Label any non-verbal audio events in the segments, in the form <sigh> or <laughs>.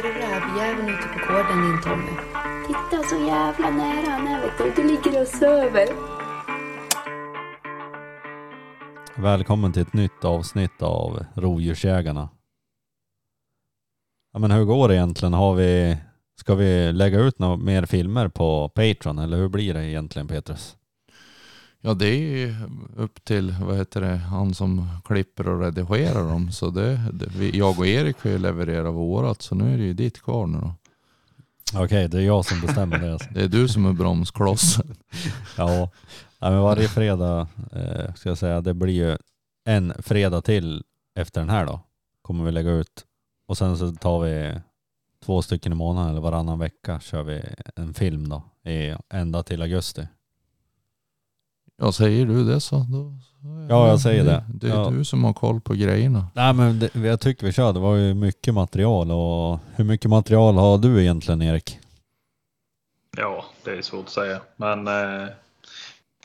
är det rävjäveln ute på gården din Tommy. Titta så jävla nära han är vet du. Du ligger och söver. Välkommen till ett nytt avsnitt av Rovdjursjägarna. Ja men hur går det egentligen? Har vi, ska vi lägga ut några mer filmer på Patreon eller hur blir det egentligen Petrus? Ja det är ju upp till, vad heter det, han som klipper och redigerar dem. Så det, det, jag och Erik har ju levererat vårat så nu är det ju ditt kvar nu då. Okej, det är jag som bestämmer det. Alltså. <laughs> Det är du som är bromsklossen. <laughs> Ja, ja men varje fredag eh, ska jag säga, det blir ju en fredag till efter den här då. Kommer vi lägga ut. Och sen så tar vi två stycken i månaden eller varannan vecka kör vi en film då. I, ända till augusti. Ja säger du det så. Då, Ja, jag säger det. Det är Ja. du som har koll på grejerna. Nej men det, jag tycker vi kör. Det var ju mycket material och hur mycket material har du egentligen Erik? Ja, det är svårt att säga. Men eh,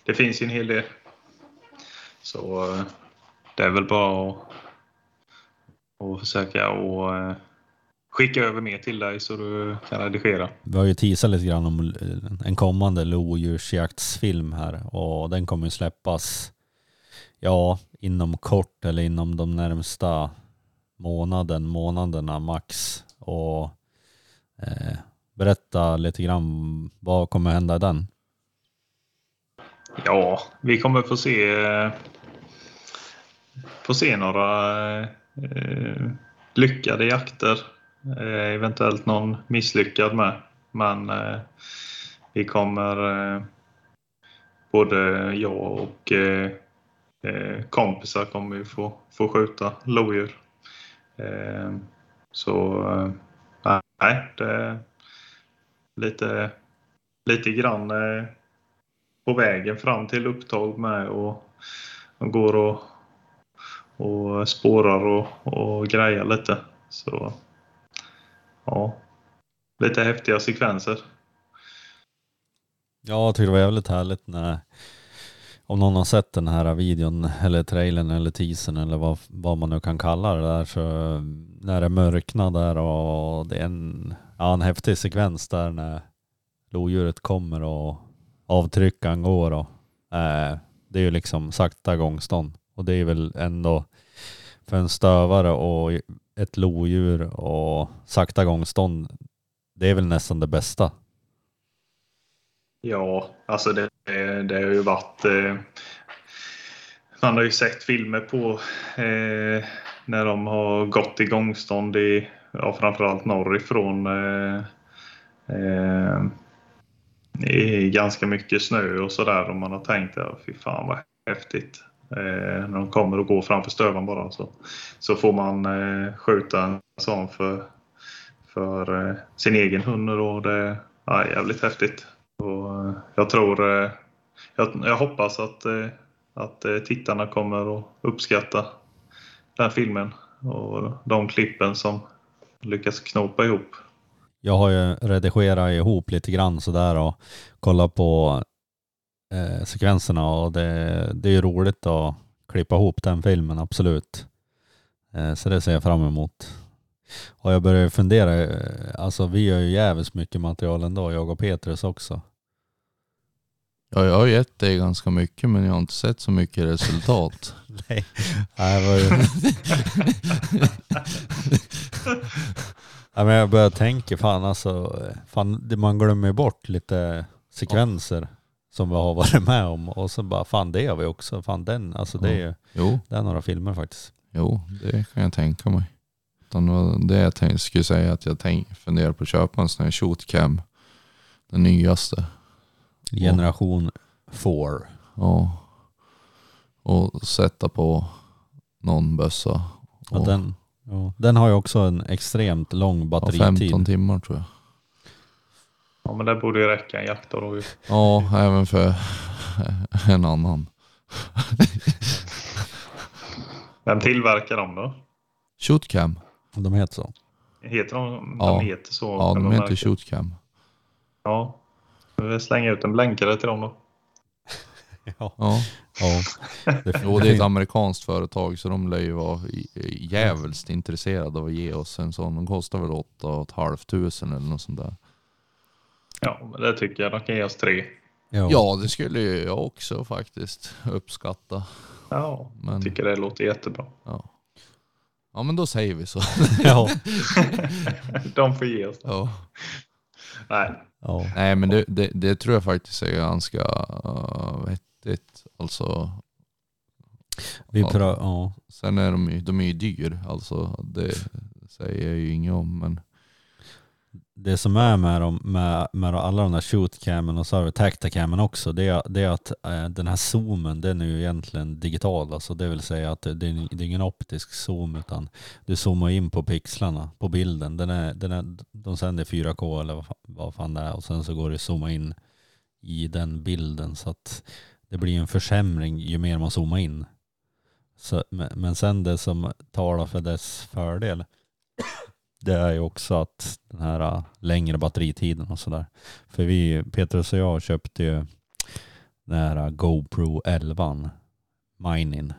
det finns ju en hel del. Så eh, det är väl bara att, att försöka och, eh, skicka över mer till dig så du kan redigera. Vi har ju teasat lite grann om eh, en kommande lodjursjaktsfilm här och den kommer ju släppas ja, inom kort eller inom de närmsta månaden, månaderna max. Och eh, berätta lite grann vad kommer hända i den? Ja, vi kommer få se, få se några eh, lyckade jakter. Eh, eventuellt någon misslyckad med. Men eh, vi kommer, eh, både jag och eh, eh kompisar kommer ju få, få skjuta lodjur. Eh, så eh, nej, det är lite, lite grann eh, på vägen fram till upptag med och, och går och, och spårar och, och grejer lite. Så ja, lite häftiga sekvenser. Ja, jag tycker det var jävligt härligt när om någon har sett den här videon eller trailern eller teasern eller vad, vad man nu kan kalla det där så när det mörknar där och det är en, ja, en häftig sekvens där när lodjuret kommer och avtryckaren går och eh, det är ju liksom sakta gångstånd och det är väl ändå för en stövare och ett lodjur och sakta gångstånd det är väl nästan det bästa. Ja, alltså det, det, har ju varit... Eh, man har ju sett filmer på eh, när de har gått i gångstånd i ja, framförallt norrifrån. Eh, eh, i ganska mycket snö och sådär och man har tänkt ja, fy fan vad häftigt. Eh, när de kommer och går framför stövan bara så, så får man eh, skjuta en sån för, för eh, sin egen hund och det ja, är jävligt häftigt. Och eh, jag tror, eh, jag, jag hoppas att, eh, att eh, tittarna kommer att uppskatta den filmen och de klippen som lyckas knopa ihop. Jag har ju redigerat ihop lite grann sådär och kollat på eh, sekvenserna och det, det är ju roligt att klippa ihop den filmen, absolut. Eh, så det ser jag fram emot. Och jag börjar fundera, eh, alltså vi har ju jävligt mycket material ändå, jag och Petrus också. Ja jag har gett dig ganska mycket men jag har inte sett så mycket resultat. <laughs> Nej, Nej, var ju... <laughs> Nej, men jag börjar tänka, fan alltså, fan, det- man glömmer bort lite sekvenser som vi har varit med om och så bara, fan det har vi också, fan den, alltså det är Jo, det är några filmer faktiskt. jo det kan jag tänka mig. Utan det var det jag tänkte, skulle säga att jag tänk, funderar på att köpa en sån här shootcam. Den nyaste. Generation 4. Ja. Och sätta på någon bössa. Och Och, den, ja, den har ju också en extremt lång ja, batteritid. 15 timmar tror jag. Ja, men det borde ju räcka en jakt ju. Ja, även för <laughs> en annan. Vem tillverkar dem då? Shootcam. De heter så. Heter de, Ja. de heter så? Ja, de heter? Shootcam. Ja. Vi slänga ut en blänkare till dem då. <laughs> Ja. Ja. ja. Det, Jo, det är ett amerikanskt företag så de lär ju vara jävligt intresserade av att ge oss en sån. De kostar väl 8 500 eller något sånt där. Ja, men det tycker jag. De kan ge oss tre. ja. Ja, det skulle jag också faktiskt uppskatta. Ja, Men, jag tycker det låter jättebra. ja. ja, men då säger vi så. <laughs> Ja. <laughs> De får ge oss det. Ja. Nej, Ja. Nej, men det, det, det tror jag faktiskt är ganska uh, vettigt. Alltså, Vi Ja. sen är de ju, de är ju dyr. Alltså, det säger jag ju inget om. Men det som är med, de, med, med alla de där shootcamen och så har vi tactacamen också, det är, det är att eh, den här zoomen den är ju egentligen digital. Alltså det vill säga att det, det, är, ingen optisk zoom utan du zoomar in på pixlarna på bilden. Den är, den är, de sänder 4K eller vad, vad fan det är och sen så går det att zooma in i den bilden så att det blir en försämring ju mer man zoomar in. Så, men, men sen det som talar för dess fördel det är ju också att den här äh, längre batteritiden och sådär. För vi, Petrus och jag köpte ju den här äh, GoPro 11 Minin.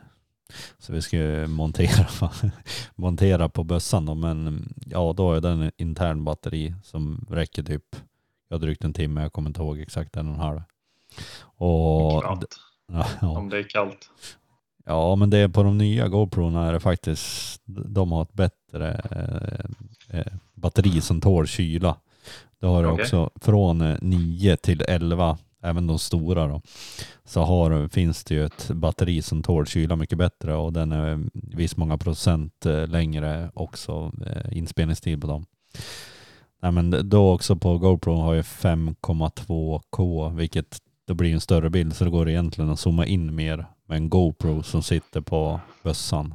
Så vi ska ju montera, <laughs> montera på bössan då, men ja då är den en intern batteri som räcker typ, ja drygt en timme, jag kommer inte ihåg exakt en och en halv. Och, <laughs> ja. Om det är kallt. Ja, men det är på de nya GoProna är det faktiskt, de har ett bättre eh, eh, batteri som tål kyla. Det har du Okej. också från eh, 9 till 11, även de stora då. Så har, finns det ju ett batteri som tål kyla mycket bättre och den är visst många procent eh, längre också eh, inspelningstid på dem. Nej, men då också på GoPro har jag 5,2K vilket då blir en större bild så det går egentligen att zooma in mer med en GoPro som sitter på bössan.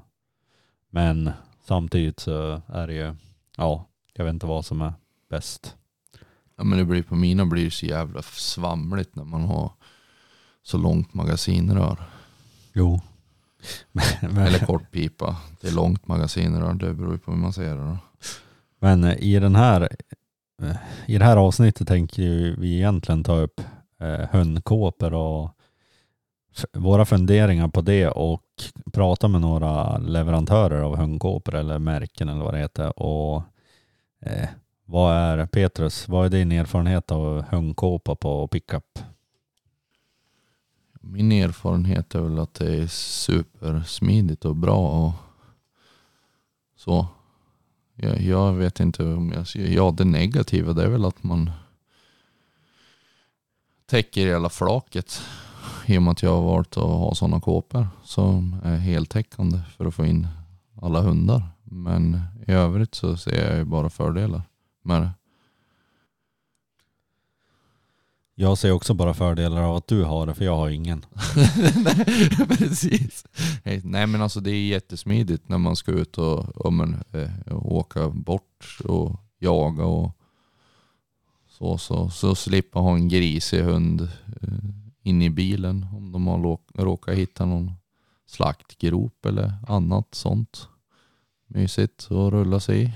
Men samtidigt så är det ju, ja, jag vet inte vad som är bäst. Ja, men det blir, på mina blir det så jävla svamligt när man har så långt magasinrör. Jo. <laughs> men, Eller kortpipa. Det är långt magasinrör. Det beror ju på hur man ser det. Då. men i den här eh, i det här avsnittet tänker vi egentligen ta upp eh, hönkåpor och våra funderingar på det och prata med några leverantörer av hundkåpor eller märken eller vad det heter. Och eh, vad är Petrus, vad är din erfarenhet av hundkåpa på pickup? Min erfarenhet är väl att det är supersmidigt och bra och så. Jag, jag vet inte om jag ser, ja det negativa det är väl att man täcker hela flaket. I och med att jag har valt att ha sådana kåpor som är heltäckande för att få in alla hundar. Men i övrigt så ser jag ju bara fördelar med det. Jag ser också bara fördelar av att du har det för jag har ingen. <laughs> Nej, precis. Nej, men alltså det är jättesmidigt när man ska ut och, och men, eh, åka bort och jaga och så, så, så slippa ha en grisig hund Inne in i bilen om de har råkat hitta någon slaktgrop eller annat sånt. Mysigt att rulla sig i.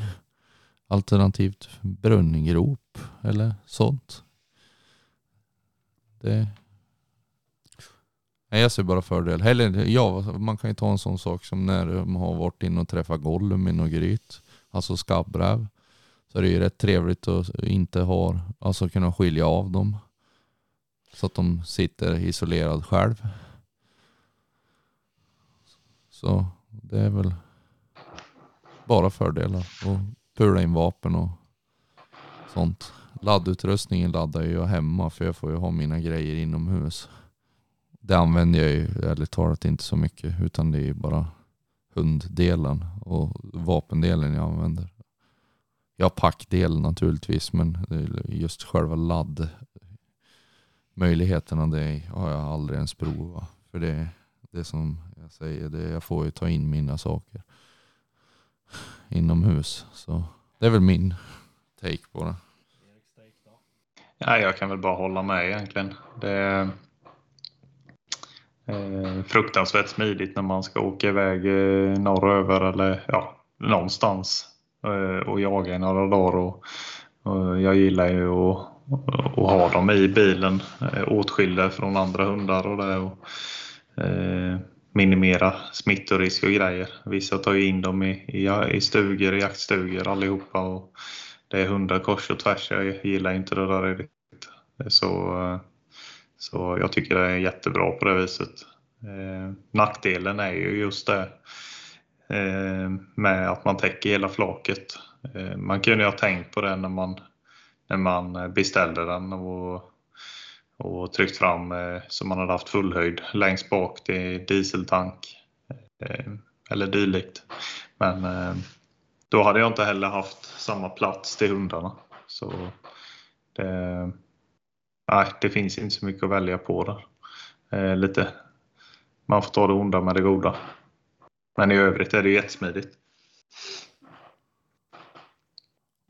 Alternativt brunngrop eller sånt. Det Nej, jag ser bara fördel. Eller ja, man kan ju ta en sån sak som när de har varit inne och träffat Gollum i något gryt. Alltså skabbräv. Så det är ju rätt trevligt att inte ha, alltså kunna skilja av dem. Så att de sitter isolerad själv. Så det är väl bara fördelar. Och pula in vapen och sånt. Laddutrustningen laddar jag hemma för jag får ju ha mina grejer inomhus. Det använder jag ju ärligt talat inte så mycket utan det är ju bara hunddelen och vapendelen jag använder. Jag har packdelen naturligtvis men just själva ladd Möjligheten av det har jag aldrig ens provat. För det, det som jag säger, det, jag får ju ta in mina saker inomhus. Så det är väl min take på det. Ja, jag kan väl bara hålla med egentligen. Det är eh, fruktansvärt smidigt när man ska åka iväg eh, norröver eller ja, någonstans eh, och jaga i några dagar. Och, och jag gillar ju att och ha dem i bilen eh, åtskilda från andra hundar och det. Och, eh, minimera smittorisk och grejer. Vissa tar ju in dem i, i, i stugor, i jaktstugor allihopa. Och det är hundar kors och tvärs. Jag gillar inte det där riktigt. Så, eh, så jag tycker det är jättebra på det viset. Eh, nackdelen är ju just det eh, med att man täcker hela flaket. Eh, man kunde ju ha tänkt på det när man, när man eh, beställde den och, och tryckt fram eh, så man hade haft fullhöjd längst bak till dieseltank eh, eller dylikt. Men då hade jag inte heller haft samma plats till hundarna. Så det, nej, det finns inte så mycket att välja på där. Eh, lite, man får ta det onda med det goda. Men i övrigt är det jättesmidigt.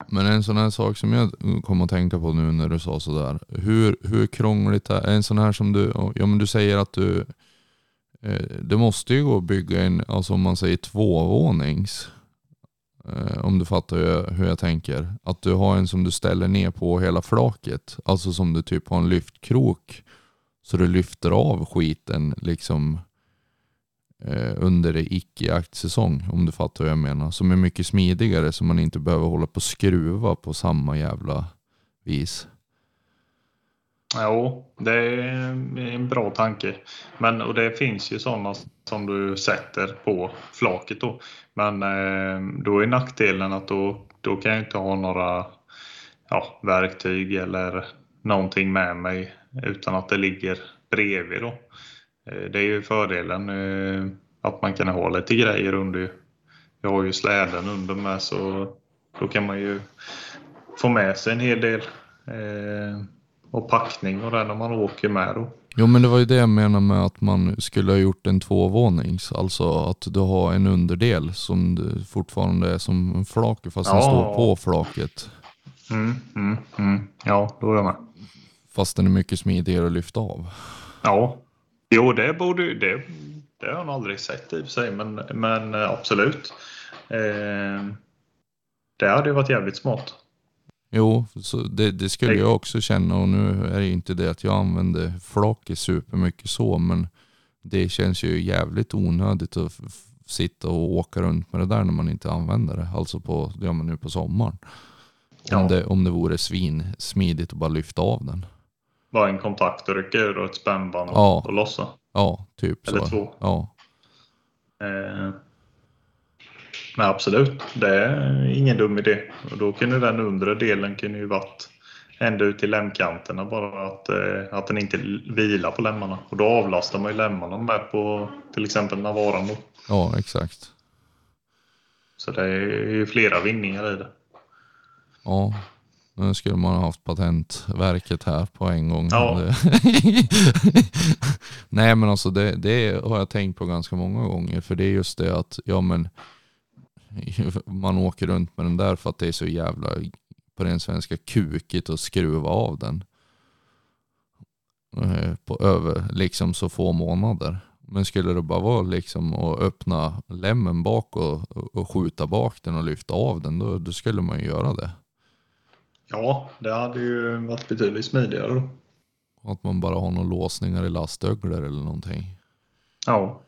Men en sån här sak som jag kom att tänka på nu när du sa sådär. Hur, hur krångligt är en sån här som du, ja men du säger att du, eh, det måste ju gå att bygga en, alltså om man säger tvåvånings. Eh, om du fattar hur jag, hur jag tänker. Att du har en som du ställer ner på hela flaket. Alltså som du typ har en lyftkrok. Så du lyfter av skiten liksom eh, Eh, under icke-jaktsäsong. Om du fattar vad jag menar. Som är mycket smidigare så man inte behöver hålla på och skruva på samma jävla vis. Jo, det är en bra tanke. Men, och det finns ju sådana som du sätter på flaket då. Men eh, då är nackdelen att då, då kan jag inte ha några ja, verktyg eller någonting med mig utan att det ligger bredvid då. Eh, det är ju fördelen eh, att man kan ha lite grejer under. Jag har ju släden under med så då kan man ju få med sig en hel del. Eh, och packning och det när man åker med då. Jo men det var ju det jag menade med att man skulle ha gjort en tvåvånings. Alltså att du har en underdel som fortfarande är som en flak fast ja. den står på flaket. Mm, mm, mm. Ja, då är jag med. Fast den är mycket smidigare att lyfta av. Ja, jo det borde det, det har nog aldrig sett i och för sig men, men eh, absolut. Eh, det hade ju varit jävligt smart. Jo, så det, det skulle jag också känna och nu är det inte det att jag använder flaket supermycket så men det känns ju jävligt onödigt att sitta och åka runt med det där när man inte använder det. Alltså på, det gör man nu på sommaren. Ja. Om, det, om det vore svin smidigt att bara lyfta av den. Bara en kontakt och rycka ur och ett spännband och, ja. och lossa? Ja, typ Eller så. två? Ja. Eh, men absolut, det är ingen dum idé. Och då kunde den undre delen kunde ju varit ända ut till lämkanterna bara att, eh, att den inte vilar på lemmarna. Och då avlastar man ju lemmarna med på till exempel Navaran. Ja, exakt. Så det är ju flera vinningar i det. Ja, nu skulle man ha haft patentverket här på en gång. Ja. <laughs> Nej men alltså det, det har jag tänkt på ganska många gånger. För det är just det att, ja men <laughs> man åker runt med den där för att det är så jävla på den svenska kukigt att skruva av den. Eh, på över liksom så få månader. Men skulle det bara vara liksom att öppna lämmen bak och, och skjuta bak den och lyfta av den, då, då skulle man ju göra det. Ja, det hade ju varit betydligt smidigare då. Att man bara har några låsningar i lastöglor eller någonting. Ja.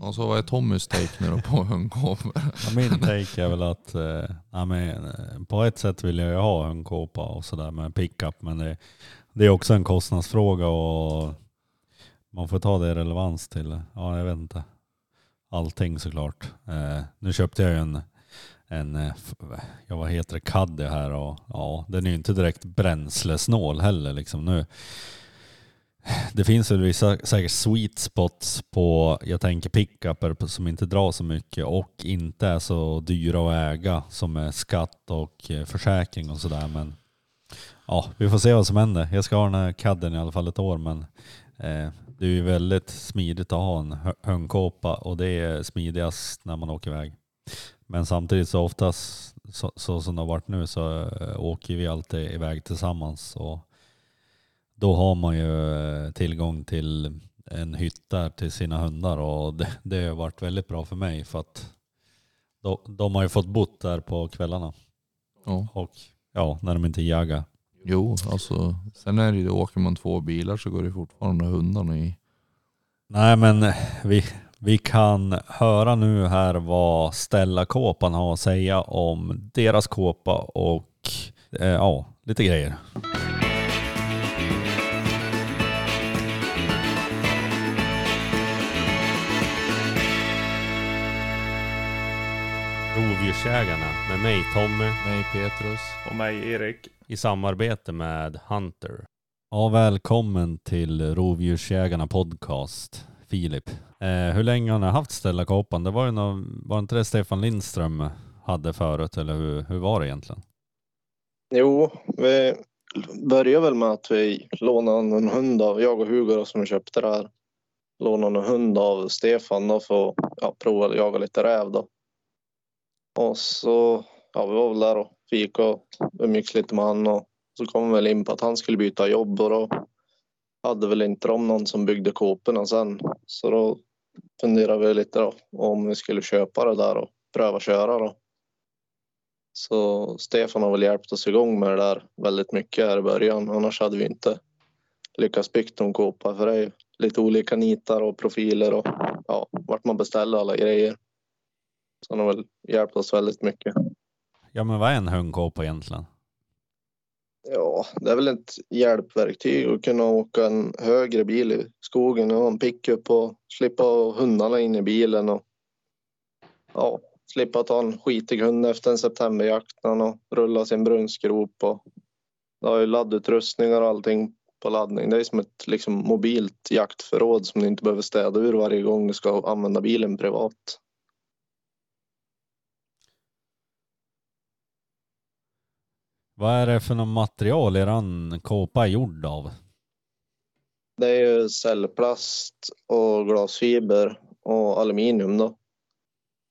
Och så vad är Tommys take nu då på hundkåpor? Ja, min take är väl att eh, ja, men, eh, på ett sätt vill jag ju ha hundkåpa och sådär med pickup men det, det, är också en kostnadsfråga och man får ta det i relevans till, ja jag vet inte, allting såklart. Eh, nu köpte jag ju en, en eh, ja vad heter det, Caddy här och ja den är ju inte direkt bränslesnål heller liksom nu det finns väl vissa säkert sweet spots på, jag tänker pickuper som inte drar så mycket och inte är så dyra att äga som är skatt och eh, försäkring och sådär. Men ja, vi får se vad som händer. Jag ska ha den här cadden i alla fall ett år men eh, det är ju väldigt smidigt att ha en hönkåpa och det är smidigast när man åker iväg. Men samtidigt så oftast så, så som det har varit nu så äh, åker vi alltid iväg tillsammans. Och då har man ju eh, tillgång till en hytta till sina hundar och det, det har varit väldigt bra för mig för att de, de har ju fått bott där på kvällarna. Ja. Och ja, när de inte jagar. Jo, alltså sen är det ju, åker man två bilar så går det fortfarande hundarna i. Nej men vi, vi kan höra nu här vad Stella Kåpan har att säga om deras kåpa och eh, ja, lite grejer. Rovdjursjägarna med mig Tommy Mig Petrus. Och mig Erik. i samarbete med Hunter. Ja, välkommen till Rovdjursjägarna podcast, Filip. Eh, hur länge har ni haft Stella Kåpan? Det var ju någon, var inte det Stefan Lindström hade förut, eller hur, hur var det egentligen? Jo, vi började väl med att vi lånade en hund av, jag och Hugo då, som köpte det här, lånade en hund av Stefan då för att ja, prova att jaga lite räv då. Och så, ja vi var väl där och fika och umgicks lite med han och så kom vi väl in på att han skulle byta jobb och då hade väl inte de någon som byggde kåporna sen. Så då funderade vi lite då om vi skulle köpa det där och pröva köra då. Så Stefan har väl hjälpt oss igång med det där väldigt mycket här i början. Annars hade vi inte lyckats byggt någon kåpa för det är lite olika nitar och profiler och ja, vart man beställer alla grejer. Så han har väl hjälpt oss väldigt mycket. Ja, men vad är en hundkåpa egentligen? Ja, det är väl ett hjälpverktyg att kunna åka en högre bil i skogen och ha en pickup och slippa ha hundarna in i bilen och ja, slippa ta en skitig hund efter en septemberjakt när han sin brunnsgrop och det har ju laddutrustningar och allting på laddning. Det är som ett liksom mobilt jaktförråd som du inte behöver städa ur varje gång du ska använda bilen privat. Vad är det för något material eran kåpa är gjord av? Det är ju cellplast och glasfiber och aluminium då.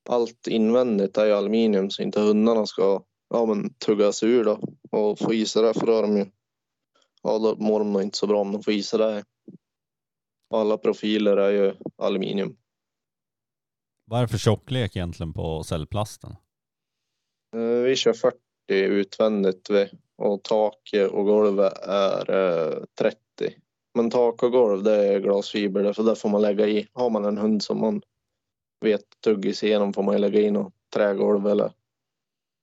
Allt invändigt är ju aluminium så inte hundarna ska ja, men, tuggas ur då och få i sig det för då de ju ja, då mår de nog inte så bra om de får i sig det. Alla profiler är ju aluminium. Vad är det för tjocklek egentligen på cellplasten? Eh, Vi kör 40 utvändigt och taket och golvet är eh, 30. Men tak och golv det är glasfiber så där får man lägga i. Har man en hund som man vet tuggis igenom får man ju lägga i något trägolv eller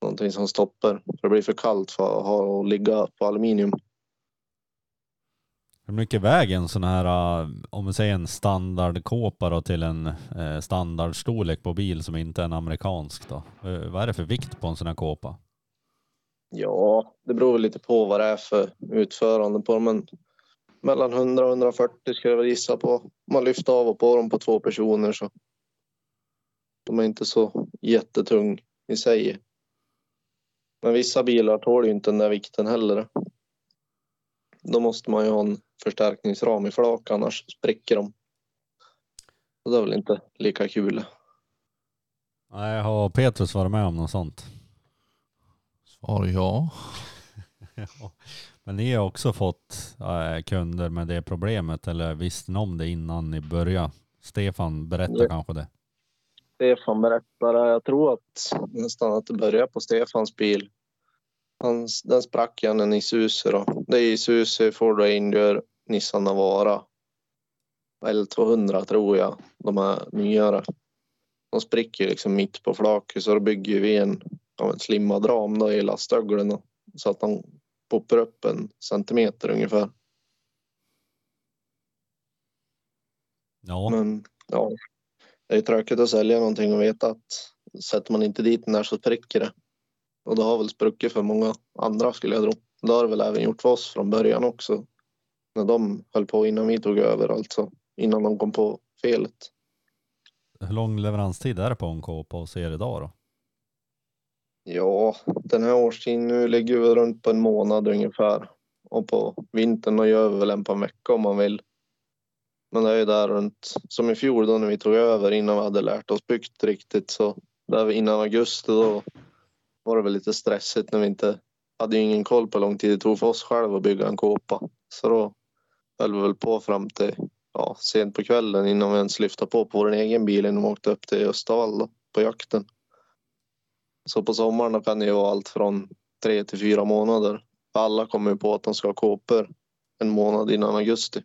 någonting som stoppar. För det blir för kallt för att ha och ligga på aluminium. Hur mycket väger en sån här, eh, om vi säger en standardkåpa då till en eh, standardstorlek på bil som inte är en amerikansk då? Eh, vad är det för vikt på en sån här kåpa? Ja, det beror lite på vad det är för utförande på dem. Men mellan 100 och 140 skulle jag väl gissa på. Om man lyfter av och på dem på två personer så de är inte så jättetung i sig. Men vissa bilar tål ju inte den där vikten heller. Då måste man ju ha en förstärkningsram i flak annars spricker de. Och det är väl inte lika kul. Nej, har Petrus varit med om något sånt? Svar ja. Men ni har också fått äh, kunder med det problemet eller visste ni om det innan ni började? Stefan, berätta Ja. kanske det. Stefan berättade, jag tror att nästan att det började på Stefans bil. Hans, den sprack igen en Isuzu då. Det är Isuzu, Ford Ranger, Nissan Navara. L200 tror jag, de här nyare. De spricker liksom mitt på flaket så då bygger vi en, ja, en slimmad ram då i lastöglen så att de poppar upp en centimeter ungefär. Ja, Men ja, det är tråkigt att sälja någonting och veta att sätter man inte dit den där så spricker det. Och det har väl spruckit för många andra skulle jag tro. Det har det väl även gjort för oss från början också. När de höll på innan vi tog över alltså. Innan de kom på felet. hur lång leveranstid är det på en kåpa hos er idag då? Ja, den här årstiden nu ligger vi runt på en månad ungefär. Och på vintern då gör vi väl en på en vecka om man vill. Men det är ju där runt, som i fjol då när vi tog över innan vi hade lärt oss byggt riktigt så där innan augusti då var det väl lite stressigt när vi inte hade ingen koll på hur lång tid det tog för oss själva att bygga en kåpa. Så då höll vi väl på fram till ja, sent på kvällen innan vi ens lyfte på på vår egen bil innan vi åkte upp till Östavall då, på jakten. Så på sommaren kan det ju vara allt från tre till fyra månader alla kommer ju på att de ska ha kåpor en månad innan augusti.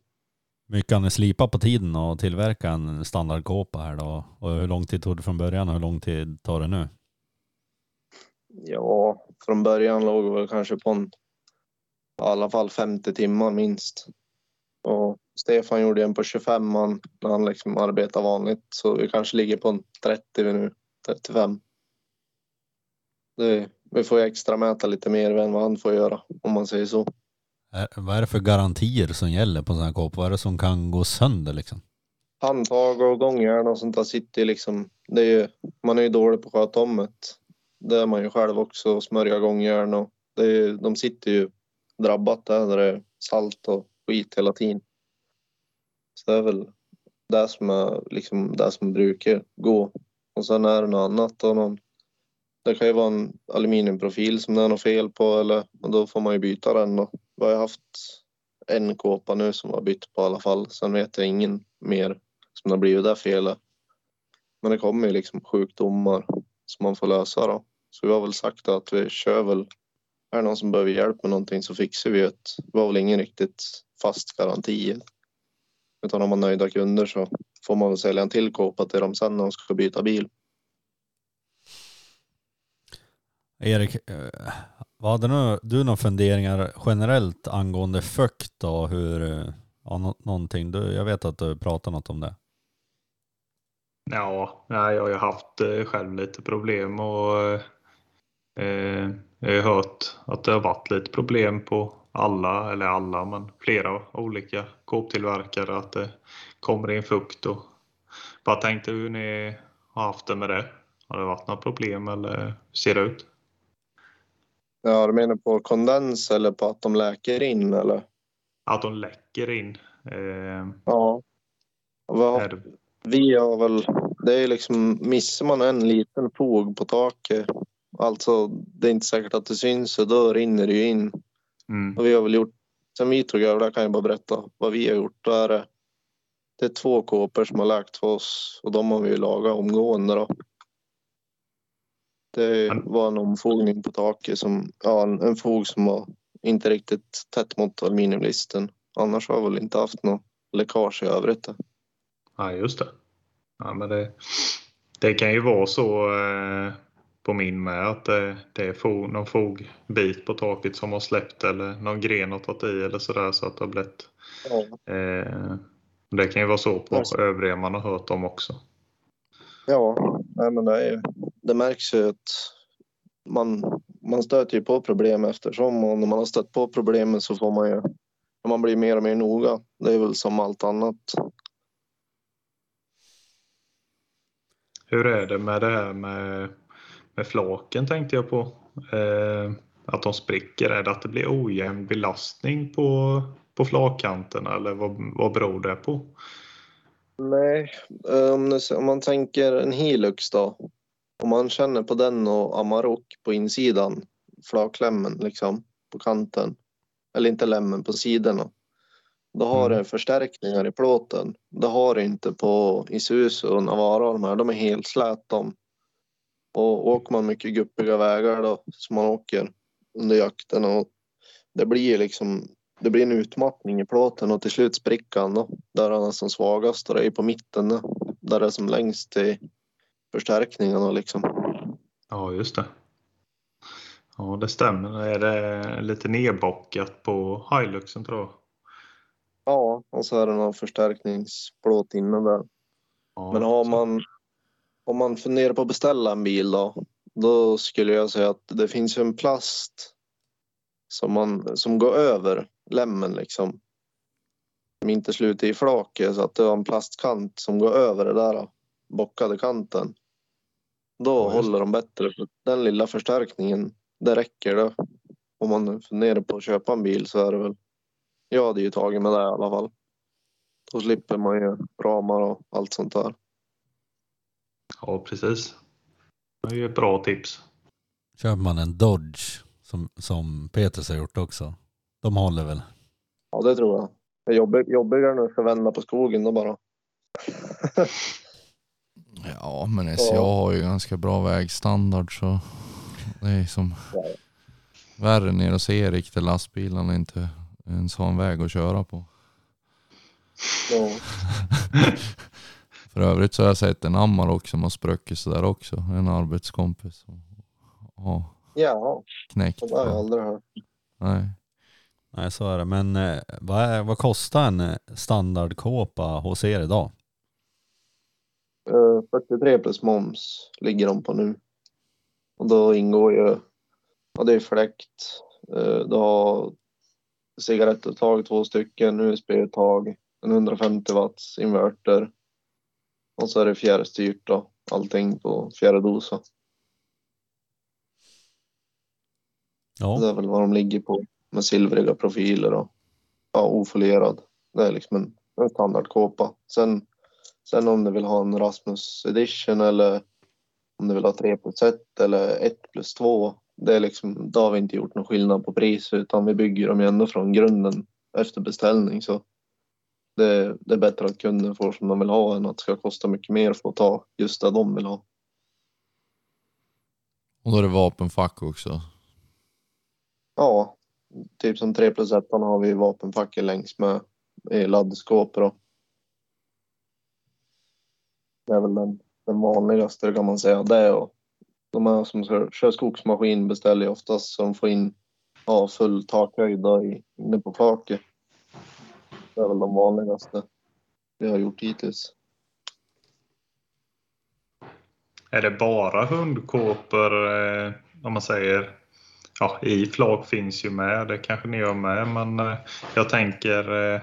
Mycket har ni slipat på tiden och tillverka en standardkåpa här då? Och hur lång tid tog det från början och hur lång tid tar det nu? Ja, från början låg vi kanske på en, i alla fall 50 timmar minst. Och Stefan gjorde en på 25 man när han liksom arbetar vanligt. Så vi kanske ligger på en 30 vi nu, 35. Det, vi får ju extra mäta lite mer än vad han får göra om man säger så. Vad är det för garantier som gäller på en sån här kåpa? Vad är det som kan gå sönder liksom? Handtag och gångjärn och sånt där sitter liksom. Det är ju, man är ju dålig på att sköta om det. Det är man ju själv också och smörja gångjärn och det är, ju- de sitter ju drabbat där, där det är salt och skit hela tiden. Så det är väl det som är liksom det som brukar gå. Och sen är det något annat och någon, det kan ju vara en aluminiumprofil som det är något fel på eller och då får man ju byta den då. Vi har ju haft en kåpa nu som var bytt på i alla fall. Sen vet jag ingen mer som har blivit det felet. Men det kommer ju liksom sjukdomar som man får lösa då. Så vi har väl sagt att vi kör väl. Är det någon som behöver hjälp med någonting så fixar vi det. Vi har väl ingen riktigt fast garanti. Utan om man är nöjda kunder så får man väl sälja en till kåpa till dem sen när de ska byta bil. Erik, eh, vad hade nu, du några funderingar generellt angående fukt och hur, eh, ja, någonting? Du, jag vet att du pratar något om det. Ja, jag har ju haft eh, själv lite problem och eh, jag har ju hört att det har varit lite problem på alla, eller alla, men flera olika kåptillverkare att det kommer in fukt och bara tänkte hur ni har haft det med det. Har det varit några problem eller hur ser det ut? Ja, du menar på kondens eller på att de läker in eller? Att de läcker in. Eh, Ja. Vad, Vi har väl, det är liksom, missar man en liten fog på taket, alltså det är inte säkert att det syns så då rinner det ju in. mm, Och vi har väl gjort, sen vi tog över, där kan jag bara berätta vad vi har gjort. Då är det, det är två kåpor som har läkt för oss och de har vi ju lagat omgående då. Det var en omfogning på taket som, ja en, fog som var inte riktigt tätt mot aluminiumlisten. Annars har vi väl inte haft något läckage i övrigt. Ja, just det. Ja, men det, det kan ju vara så eh, på min med att det, det är fog, någon fogbit på taket som har släppt eller någon gren har tagit i eller sådär så att det har blivit. Ja. Eh, det kan ju vara så på Alltså. övriga man har hört om också. Ja, nej, men det, är, ju- det märks ju att man, man stöter ju på problem eftersom och när man har stött på problemen så får man ju man blir mer och mer noga. Det är väl som allt annat. Hur är det med det här med, med flaken tänkte jag på. Eh, att de spricker. Är det att det blir ojämn belastning på, på flakkanterna eller vad, vad beror det på? Nej, om man tänker en Hilux då. Om man känner på den och Amarok på insidan, flakklämmen liksom på kanten. Eller inte lämmen på sidorna. Då har Mm. det förstärkningar i plåten. Det har det inte på Isuzu och Navara. De, här. de är helt slät de. Och åker man mycket guppiga vägar då som man åker under jakten och det blir liksom det blir en utmattning i plåten och till slut spricker han då. Där han är som svagast och det är på mitten då, där det är som längst till förstärkningarna liksom. Ja, just det. Ja, det stämmer. Är det lite nedbockat på Hiluxen tror jag? Ja, och så är det någon förstärkningsplåt inne där. Ja, Men har man, om man funderar på att beställa en bil då, då skulle jag säga att det finns en plast som, man, som går över lämmen liksom. Som inte slutar i flaket så att det har en plastkant som går över det där bockade kanten. Då Ja, håller de bättre. För Den lilla förstärkningen, det räcker då. Om man funderar på att köpa en bil så är det väl. Jag hade ju tagit med det i alla fall. Då slipper man ju ramar och allt sånt där. Ja, precis. Det är ju ett bra tips. Köper man en Dodge som, som Peters har gjort också. De håller väl? Ja, det tror jag. Det är jobbig, jobbigare när du ska vända på skogen då bara. <laughs> Ja, men SCA har ju ganska bra vägstandard så det är som... värre ner hos Erik där lastbilarna inte ens har en väg att köra på. Ja. <laughs> För övrigt så har jag sett en Amarok som har spruckit sådär också. En arbetskompis. Ja, ja, knäckt. det har jag aldrig hört. Nej. Nej så är det. Men eh, vad, är, vad kostar en eh, standardkåpa hos er idag? Eh, 43 plus moms ligger de på nu. Och då ingår ju, ja det är fläkt, eh, du har cigarettuttag två stycken, USB-uttag, en 150 watts inverter och så är det fjärrstyrt då, allting på fjärrdosa. Det Ja, är väl vad de ligger på med silvriga profiler och ja, ofolierad. Det är liksom en, en standardkåpa. Sen, sen om du vill ha en Rasmus edition eller om du vill ha 3 plus 1 eller 1 plus 2. Det är liksom, då har vi inte gjort någon skillnad på pris utan vi bygger dem ju ändå från grunden efter beställning. Så det, det är bättre att kunden får som de vill ha än att det ska kosta mycket mer för att ta just det de vill ha. Och då är det vapenfack också. Ja, typ som 3 plus 1 har vi vapenfacket längs med i laddskåp då. Det är väl den, den vanligaste kan man säga. Det och de här som kör, kör skogsmaskin beställer ju oftast så de får in ja, full takhöjd inne på flaket. Det är väl de vanligaste vi har gjort hittills. Är det bara hundkåpor eh, om man säger ja, i flak finns ju med, det kanske ni gör med, men eh, jag tänker eh,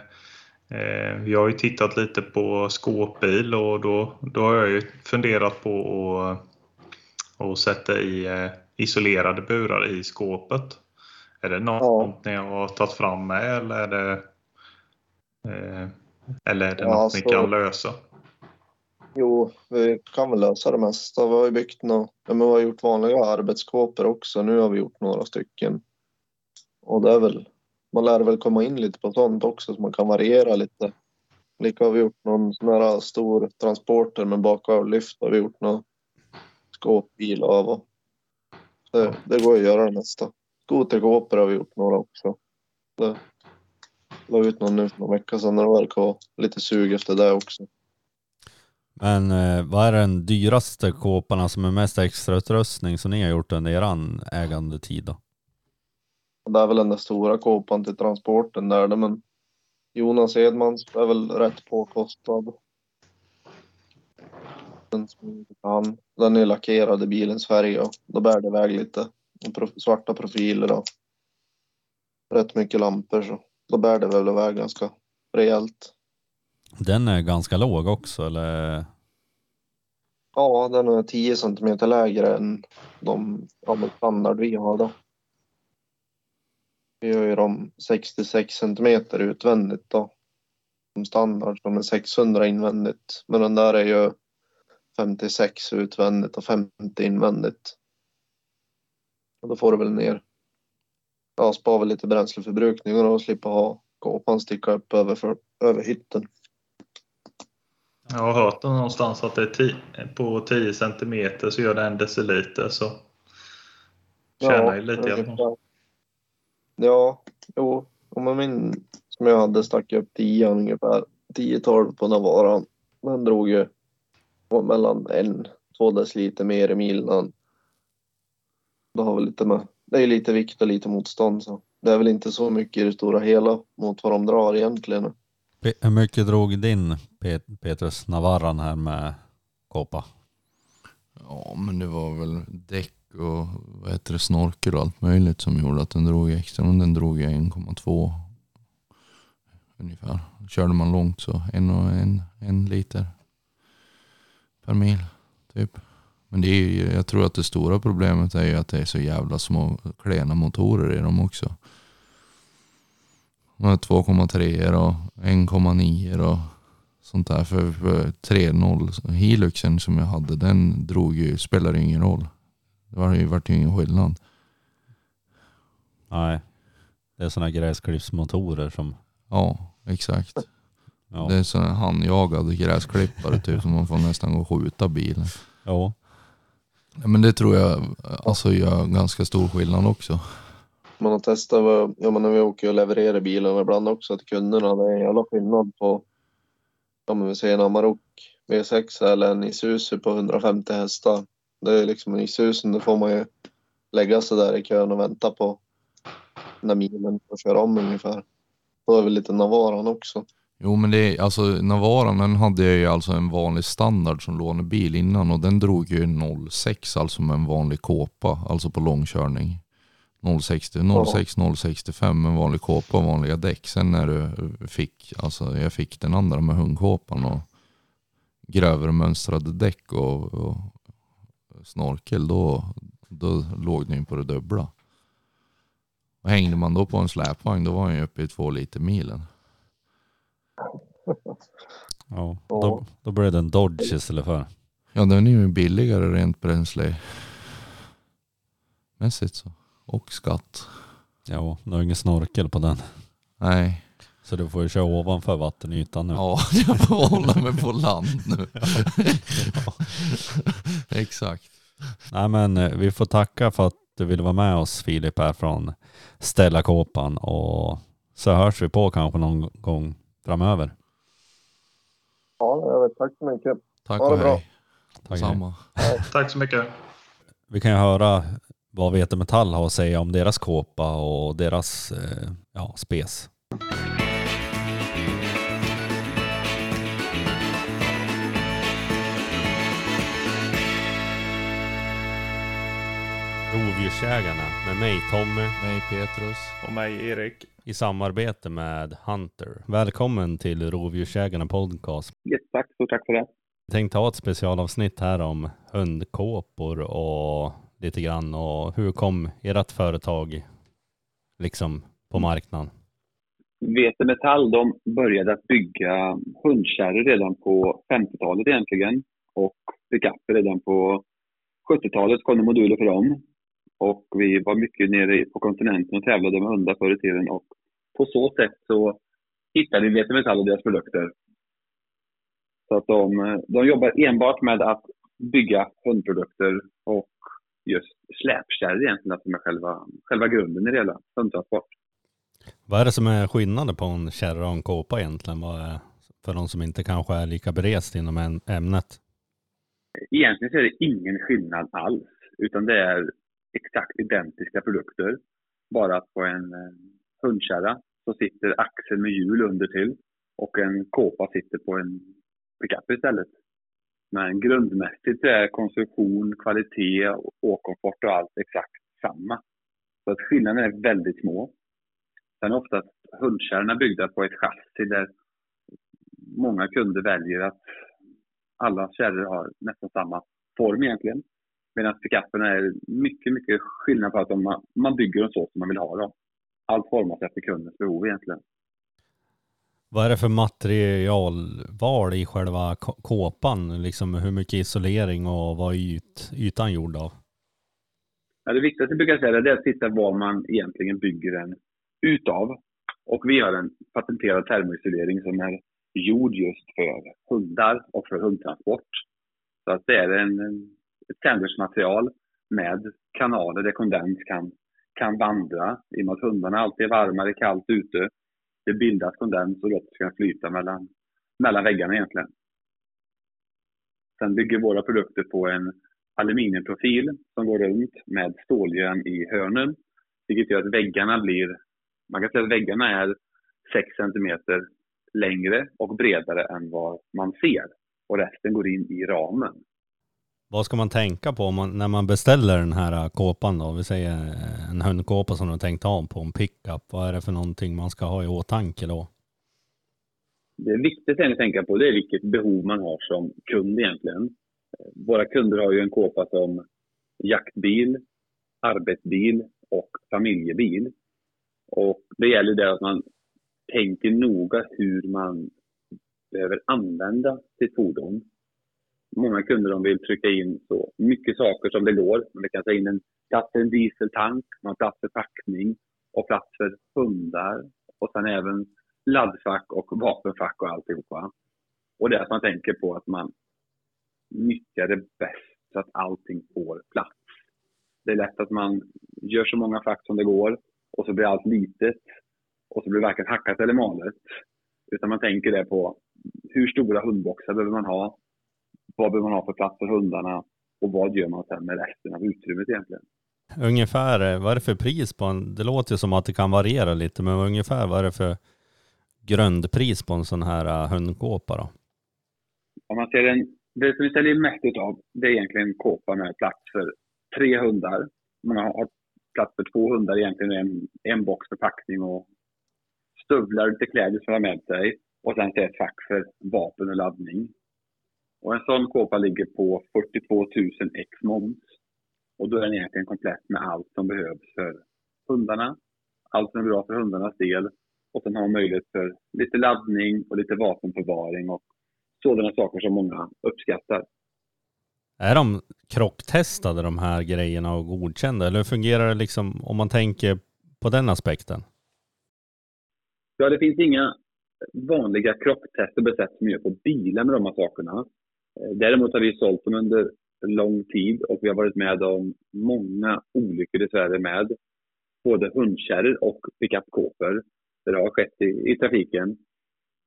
eh, vi har ju tittat lite på skåpbil och då, då har jag ju funderat på att, att sätta i eh, isolerade burar i skåpet. Är det något ni har tagit fram med eller är det, eh, eller är det Ja, något alltså- ni kan lösa? Jo, vi kan väl lösa det mesta. Vi har ju byggt nå ja, men vi har gjort vanliga arbetskåpor också. Nu har vi gjort några stycken. Och det är väl, man lär väl komma in lite på sånt också så man kan variera lite. Lika har vi gjort någon sån här stor transporter med bakavlyft har vi gjort någon skåpbil av. Och det, det går att göra det mesta. Skoterkåpor har vi gjort några också. Det la ut någon nu för någon vecka sedan när det verkar vara lite sug efter det också. men eh, vad är den dyraste kåpan som är mest extrautrustning som ni har gjort under eran ägandetid då? Det är väl den där stora kåpan till transporten där. Men Jonas Edmans är väl rätt påkostad. Den, som han, den är lackerad i bilens färg och då bär det iväg lite. Svarta profiler och rätt mycket lampor så då bär det väl iväg ganska rejält. Den är ganska låg också eller? Ja, den är 10 centimeter lägre än de ja, standard vi har då. Vi har ju de 66 centimeter utvändigt då. Som standard som är 600 invändigt. Men den där är ju 56 utvändigt och 50 invändigt. Och då får du väl ner. Ja, spar väl lite bränsleförbrukning och slippa ha kåpan sticka upp över, för, över hytten. Jag har hört någonstans att det är ti- på 10 centimeter så gör det en deciliter så tjänar ju lite i alla fall. ungefär. Ja, jo. Om min som jag hade stack upp 10 ungefär. 10-12 på den varan. Den drog ju mellan en två deciliter mer i milen. Det har väl lite med. Det är lite vikt och lite motstånd så. Det är väl inte så mycket i det stora hela mot vad de drar egentligen. Hur mycket drog din Pet- Petrus Navarran här med kåpa? Ja men det var väl däck och vad heter det, snorkel och allt möjligt som gjorde att den drog extra. Men den drog ju 1,2 ungefär. Körde man långt så en och en, en liter per mil typ. Men det är ju, jag tror att det stora problemet är ju att det är så jävla små klena motorer i dem också. De har 2,3 och 1,9 och sånt där. För, för 3.0 Hiluxen som jag hade den drog ju, spelade ju ingen roll. Det var ju, vart ju ingen skillnad. Nej, det är sådana gräsklippsmotorer som, Ja, exakt. ja. Det är sån här handjagad gräsklippare typ som man får nästan gå och skjuta bilen. ja. Ja, men det tror jag alltså gör ganska stor skillnad också. Man har testat, vad- ja, men när vi åker och levererar bilarna ibland också till kunderna. Det är en jävla skillnad på, men vi säger en Amarok V6 eller en Isuzu på 150 hästar. Det är liksom en Isuzu, då får man ju lägga sig där i kön och vänta på när milen får köra om ungefär. Då är väl lite Navaran också. Jo men det är, alltså Navaran den hade jag ju alltså en vanlig standard som lånebil innan och den drog ju 06 alltså med en vanlig kåpa, alltså på långkörning. 060, 06, 065 en vanlig kåpa och vanliga däck. Sen när du fick, alltså jag fick den andra med hundkåpan och grövre mönstrade däck och, och snorkel då, då låg den ju på det dubbla. Och hängde man då på en släpvagn då var den ju uppe i två liter milen. Ja, då, då blir det en Dodge istället för. Ja, den är ju billigare rent bränsle mässigt så. Och skatt. Ja, du har ingen snorkel på den. Nej. Så du får ju köra ovanför vattenytan nu. Ja, <laughs> jag får hålla mig på land nu. <laughs> <laughs> Exakt. Nej men eh, vi får tacka för att du ville vara med oss Filip här från Ställa Kåpan och så hörs vi på kanske någon gång framöver. Ja, jag vet. Tack så mycket. Tack Ha det och bra. hej. Tack. Samma. <laughs> Tack så mycket. Vi kan ju höra vad Vete Metall har att säga om deras kåpa och deras eh, ja, spes. Rovdjursjägarna med mig Tommy Mig Petrus. Och mig Erik. i samarbete med Hunter. Välkommen till Rovdjursjägarna podcast. Jättetack, stort tack för det. Jag tänkte ha ett specialavsnitt här om hundkåpor och lite grann och hur kom ert företag liksom på marknaden? VT Metall de började att bygga hundkärror redan på 50-talet egentligen och pickuper redan på 70-talet kom det moduler för dem. Och vi var mycket nere på kontinenten och tävlade med hundar förr i tiden och på så sätt så hittade vi VT Metall och deras produkter. Så att de, de jobbar enbart med att bygga hundprodukter och just släpkärror egentligen, som är själva, själva grunden i det hela, hundtransport. Vad är det som är skillnaden på en kärra och en kåpa egentligen? För de som inte kanske är lika berest inom ämnet. Egentligen så är det ingen skillnad alls, utan det är exakt identiska produkter. Bara att på en eh, hundkärra så sitter axeln med hjul under till och en kåpa sitter på en pickup istället. Men grundmässigt är konstruktion, kvalitet, åkomfort och allt exakt samma. Så att skillnaden är väldigt små. Sen är oftast hundkärrorna byggda på ett chassi där många kunder väljer att alla kärror har nästan samma form egentligen. Medan pickuperna är mycket, mycket skillnad på att man- man bygger dem så som man vill ha dem. Allt formas efter kundens behov egentligen. Vad är det för materialval i själva kåpan? Liksom hur mycket isolering och vad är yt, ytan gjord av? Ja, det viktigaste brukar jag säga det är att titta vad man egentligen bygger den utav. Och vi har en patenterad termoisolering som är gjord just för hundar och för hundtransport. Så att det är en- ett sandwichmaterial med kanaler där kondens kan, kan vandra. I och med att hundarna alltid är varma, det är kallt ute. Det bildas kondens och luften kan flyta mellan, mellan väggarna egentligen. Sen bygger våra produkter på en aluminiumprofil som går runt med ståljärn i hörnen. Vilket gör att väggarna blir, man kan säga att väggarna är 6 cm längre och bredare än vad man ser. Och resten går in i ramen. Vad ska man tänka på om man, när man beställer den här äh, kåpan då? Vi säger äh, en hundkåpa som du har tänkt ha på en pickup. Vad är det för någonting man ska ha i åtanke då? Det viktigaste att tänka på det är vilket behov man har som kund egentligen. Våra kunder har ju en kåpa som jaktbil, arbetsbil och familjebil. Och det gäller det att man tänker noga hur man behöver använda sitt fordon. Många kunder de vill trycka in så mycket saker som det går. Man kan ta in en plats för en dieseltank, man har plats för packning och plats för hundar och sen även laddfack och vapenfack och alltihopa. Och det är att man tänker på att man nyttjar det bäst så att allting får plats. Det är lätt att man gör så många fack som det går och så blir allt litet och så blir det varken hackat eller malet. Utan man tänker det på hur stora hundboxar behöver man ha? Vad behöver man ha för plats för hundarna? Och vad gör man sen med resten av utrymmet egentligen? Ungefär, vad är det för pris på en? Det låter ju som att det kan variera lite, men ungefär vad är det för grundpris på en sån här uh, hundkåpa då? Om man ser en, det som vi säljer mest utav, det är egentligen en kåpa med plats för tre hundar. Man har plats för två hundar egentligen, en, en box förpackning och stövlar, lite kläder som har med sig och sen ett fack för vapen och laddning. Och en sån kåpa ligger på 42 000 ex moms. Och då är den egentligen komplett med allt som behövs för hundarna. Allt som är bra för hundarnas del. Och sen har man möjlighet för lite laddning och lite vapenförvaring och sådana saker som många uppskattar. Är de krocktestade de här grejerna och godkända? Eller fungerar det liksom om man tänker på den aspekten? Ja, det finns inga vanliga krocktester som gör på bilar med de här sakerna. Eh, däremot har vi sålt dem under lång tid och vi har varit med om många olyckor dessvärre med både hundkärror och pickupkåpor. Det har skett i, i trafiken.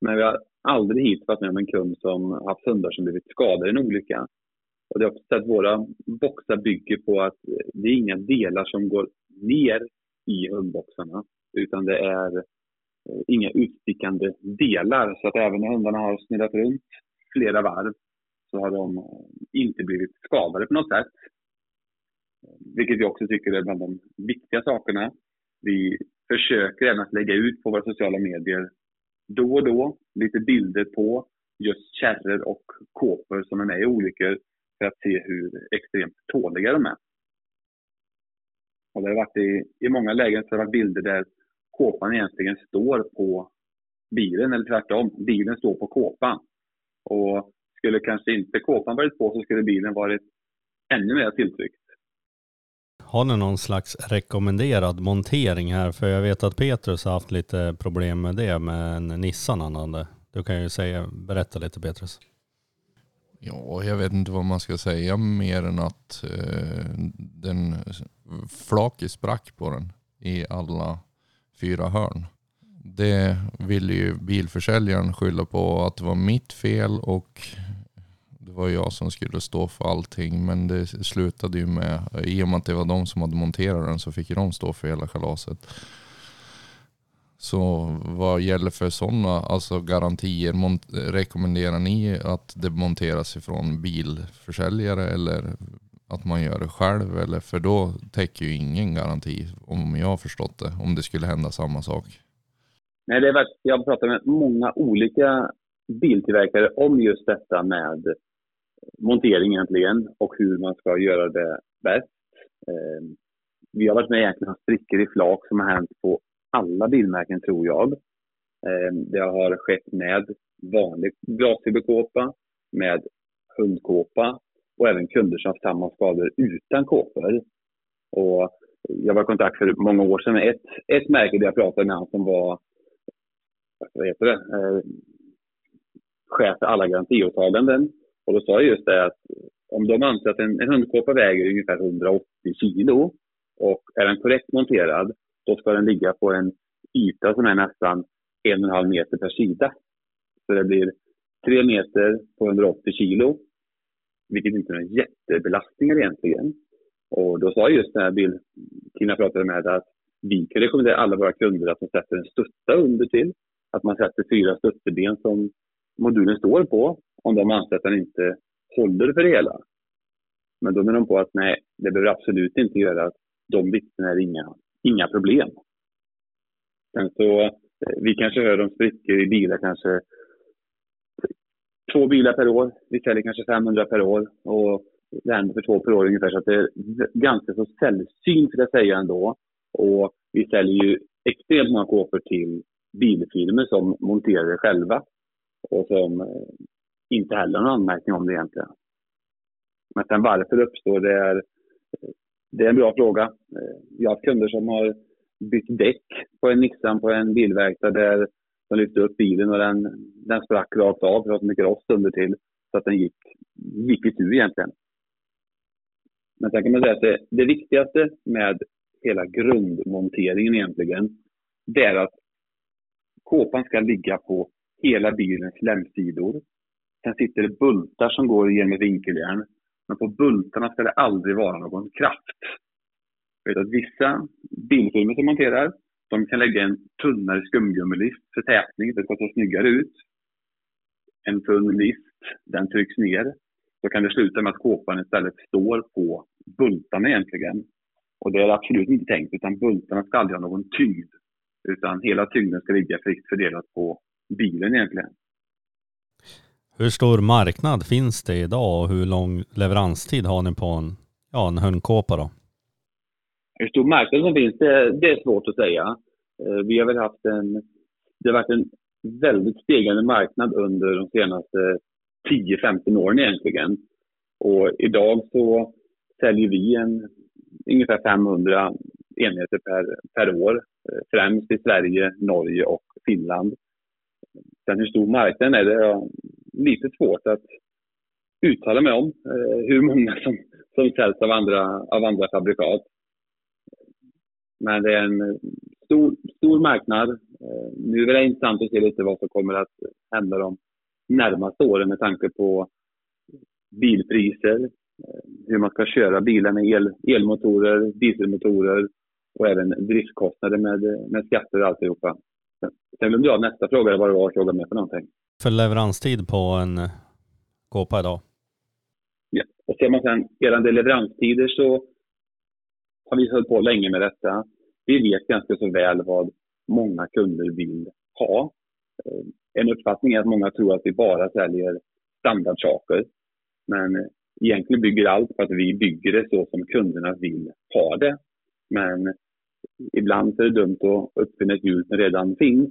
Men vi har aldrig hittills varit med om en kund som haft hundar som blivit skadade i en olycka. Och det är också så att våra boxar bygger på att eh, det är inga delar som går ner i hundboxarna utan det är Eh, inga utstickande delar. Så att även när hundarna har snurrat runt flera varv så har de inte blivit skadade på något sätt. Vilket vi också tycker är bland de viktiga sakerna. Vi försöker även att lägga ut på våra sociala medier då och då lite bilder på just kärror och kåpor som är med i olyckor för att se hur extremt tåliga de är. Och det har varit i, i många lägen så har det varit bilder där kåpan egentligen står på bilen eller tvärtom. Bilen står på kåpan. Och skulle kanske inte kåpan varit på så skulle bilen varit ännu mer tilltryckt. Har ni någon slags rekommenderad montering här? För jag vet att Petrus har haft lite problem med det med en Nissan han hade. Du kan ju säga, berätta lite Petrus. Ja, jag vet inte vad man ska säga mer än att eh, den flaket sprack på den i alla fyra hörn. Det ville ju bilförsäljaren skylla på att det var mitt fel och var jag som skulle stå för allting. Men det slutade ju med, i och med att det var de som hade monterat den så fick ju de stå för hela kalaset. Så vad gäller för sådana alltså garantier, rekommenderar ni att det monteras ifrån bilförsäljare eller att man gör det själv eller för då täcker ju ingen garanti om jag har förstått det, om det skulle hända samma sak. Nej, det är jag har pratat med många olika biltillverkare om just detta med montering egentligen och hur man ska göra det bäst. Eh, vi har varit med egentligen och sprickor i flak som har hänt på alla bilmärken tror jag. Eh, det har skett med vanlig glasfiberkåpa, med hundkåpa och även kunder som haft samma skador utan kåpor. Och jag var i kontakt för många år sedan med ett, ett märke där jag pratade med han som var vad heter det, eh, chef för alla garantiåtaganden. Och då sa jag just det att om de anser att en, en hundkåpa väger ungefär 180 kilo och är den korrekt monterad, då ska den ligga på en yta som är nästan en och en halv meter per sida. Så det blir tre meter på 180 kilo vilket inte är några jättebelastningar egentligen. Och då sa just den här bilkillen pratade med att vi kan rekommendera alla våra kunder att de sätter en stötta under till. Att man sätter fyra stötteben som modulen står på om de anser att den inte håller för det hela. Men då menar de på att nej, det behöver absolut inte göra att de vittnena är inga, inga problem. Sen så, eh, vi kanske hör om sprickor i bilar kanske två bilar per år. Vi säljer kanske 500 per år och det händer för två per år ungefär. Så det är ganska så sällsynt skulle jag säga ändå. Och vi säljer ju extremt många kåpor till bilfirmor som monterar det själva och som eh, inte heller någon anmärkning om det egentligen. Men sen varför det uppstår, det är, det är en bra fråga. Eh, jag har haft kunder som har bytt däck på en Nissan på en bilverkstad där de lyfte upp bilen och den, den sprack rakt av. Det var så mycket rost under till så att den gick, gick itu egentligen. Men sen kan man säga att det, det viktigaste med hela grundmonteringen egentligen, det är att kåpan ska ligga på hela bilens lämsidor. Sen sitter det bultar som går genom ett vinkeljärn. Men på bultarna ska det aldrig vara någon kraft. Jag vet att vissa bilfirmor som monterar, de kan lägga en tunnare skumgummilist för tätning, det ska se snyggare ut. En tunn list, den trycks ner. Då kan det sluta med att kåpan istället står på bultarna egentligen. Och det är absolut inte tänkt, utan bultarna ska aldrig ha någon tyngd. Utan hela tyngden ska ligga fritt fördelat på bilen egentligen. Hur stor marknad finns det idag och hur lång leveranstid har ni på en, ja, en hundkåpa då? Hur stor marknad som finns, det, det är svårt att säga. Eh, vi har väl haft en, det har varit en väldigt stegande marknad under de senaste 10-15 åren egentligen. Och idag så säljer vi en, ungefär 500 enheter per, per år, eh, främst i Sverige, Norge och Finland. Sen hur stor marknaden är, det är lite svårt att uttala mig om. Eh, hur många som, som säljs av andra, av andra fabrikat. Men det är en eh, stor, stor marknad. Eh, nu är det intressant att se lite vad som kommer att hända de närmaste åren med tanke på bilpriser, eh, hur man ska köra bilar med el, elmotorer, dieselmotorer och även driftkostnader med, med skatter och alltihopa. Sen glömde jag nästa fråga, vad det var jag frågade mig för någonting. För leveranstid på en eh, kåpa idag? Ja, och ser man sen gällande leveranstider så har vi hållit på länge med detta. Vi vet ganska så väl vad många kunder vill ha. Eh, en uppfattning är att många tror att vi bara säljer standardsaker. Men egentligen bygger allt på att vi bygger det så som kunderna vill ha det. Men ibland är det dumt att uppfinna ett hjul som redan finns.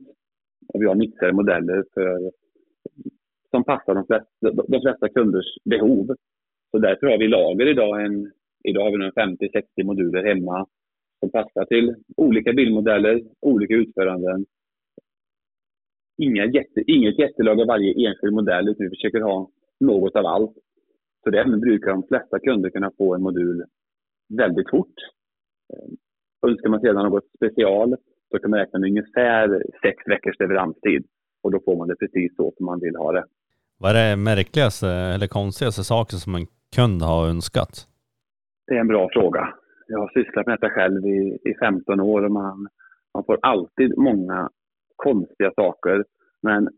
Och vi har mixade modeller för, som passar de flesta, de flesta kunders behov. Så därför har vi lager idag. En, idag har vi 50-60 moduler hemma som passar till olika bilmodeller, olika utföranden. Inga jätte, inget jättelag av varje enskild modell, utan vi försöker ha något av allt. Så därmed brukar de flesta kunder kunna få en modul väldigt fort. Ehm, önskar man sedan något special så kan man räkna med ungefär sex veckors leveranstid. Och då får man det precis så som man vill ha det. Vad är det märkligaste eller konstigaste saker som en kund har önskat? Det är en bra fråga. Jag har sysslat med detta själv i, i 15 år och man, man får alltid många konstiga saker. Men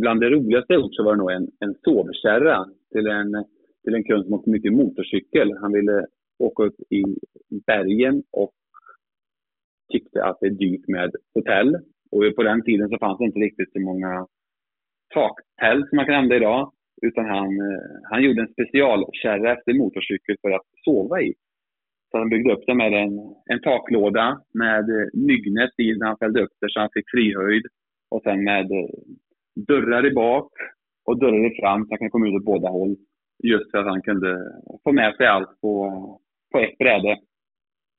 bland det roligaste jag gjort så var det nog en, en sovkärra till en, till en kund som åkte mycket motorcykel. Han ville åka upp i bergen och tyckte att det är dyrt med hotell. Och på den tiden så fanns det inte riktigt så många takpäls som man kan använda idag. Utan han, eh, han gjorde en specialkärra efter motorcykel för att sova i. Så han byggde upp den med en, en taklåda med eh, myggnät i när han fällde upp det så han fick frihöjd. Och sen med eh, dörrar i bak och dörrar i fram så han kan komma ut åt båda håll. Just för att han kunde få med sig allt på, på ett bräde.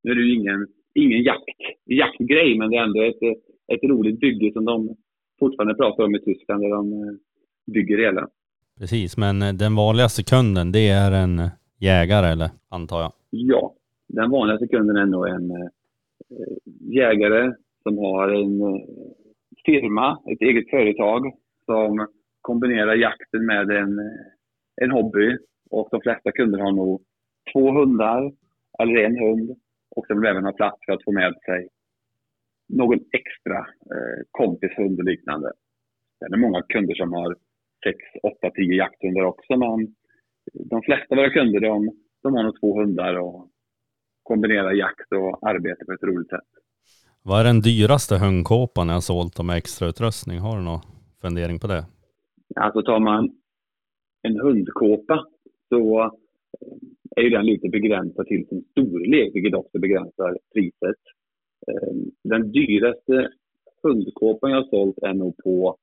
Nu är det ju ingen ingen jakt, jaktgrej, men det är ändå ett, ett roligt bygge som de fortfarande pratar om i Tyskland där de eh, bygger hela. Precis, men eh, den vanligaste kunden det är en jägare eller antar jag? Ja, den vanligaste kunden är nog en eh, jägare som har en firma, ett eget företag som kombinerar jakten med en, en hobby. Och de flesta kunder har nog två hundar eller en hund och sen vill även ha plats för att få med sig någon extra eh, kompishund och liknande. Sen är många kunder som har 6, 8, 10 jakthundar också, men de flesta av våra kunder de, de har nog två hundar och kombinerar jakt och arbete på ett roligt sätt. Vad är den dyraste hundkåpan jag sålt med extrautrustning? Har du någon fundering på det? Alltså tar man en hundkåpa så är ju den lite begränsad till sin storlek, vilket också begränsar priset. Ehm, den dyraste hundkåpan jag har sålt är nog på,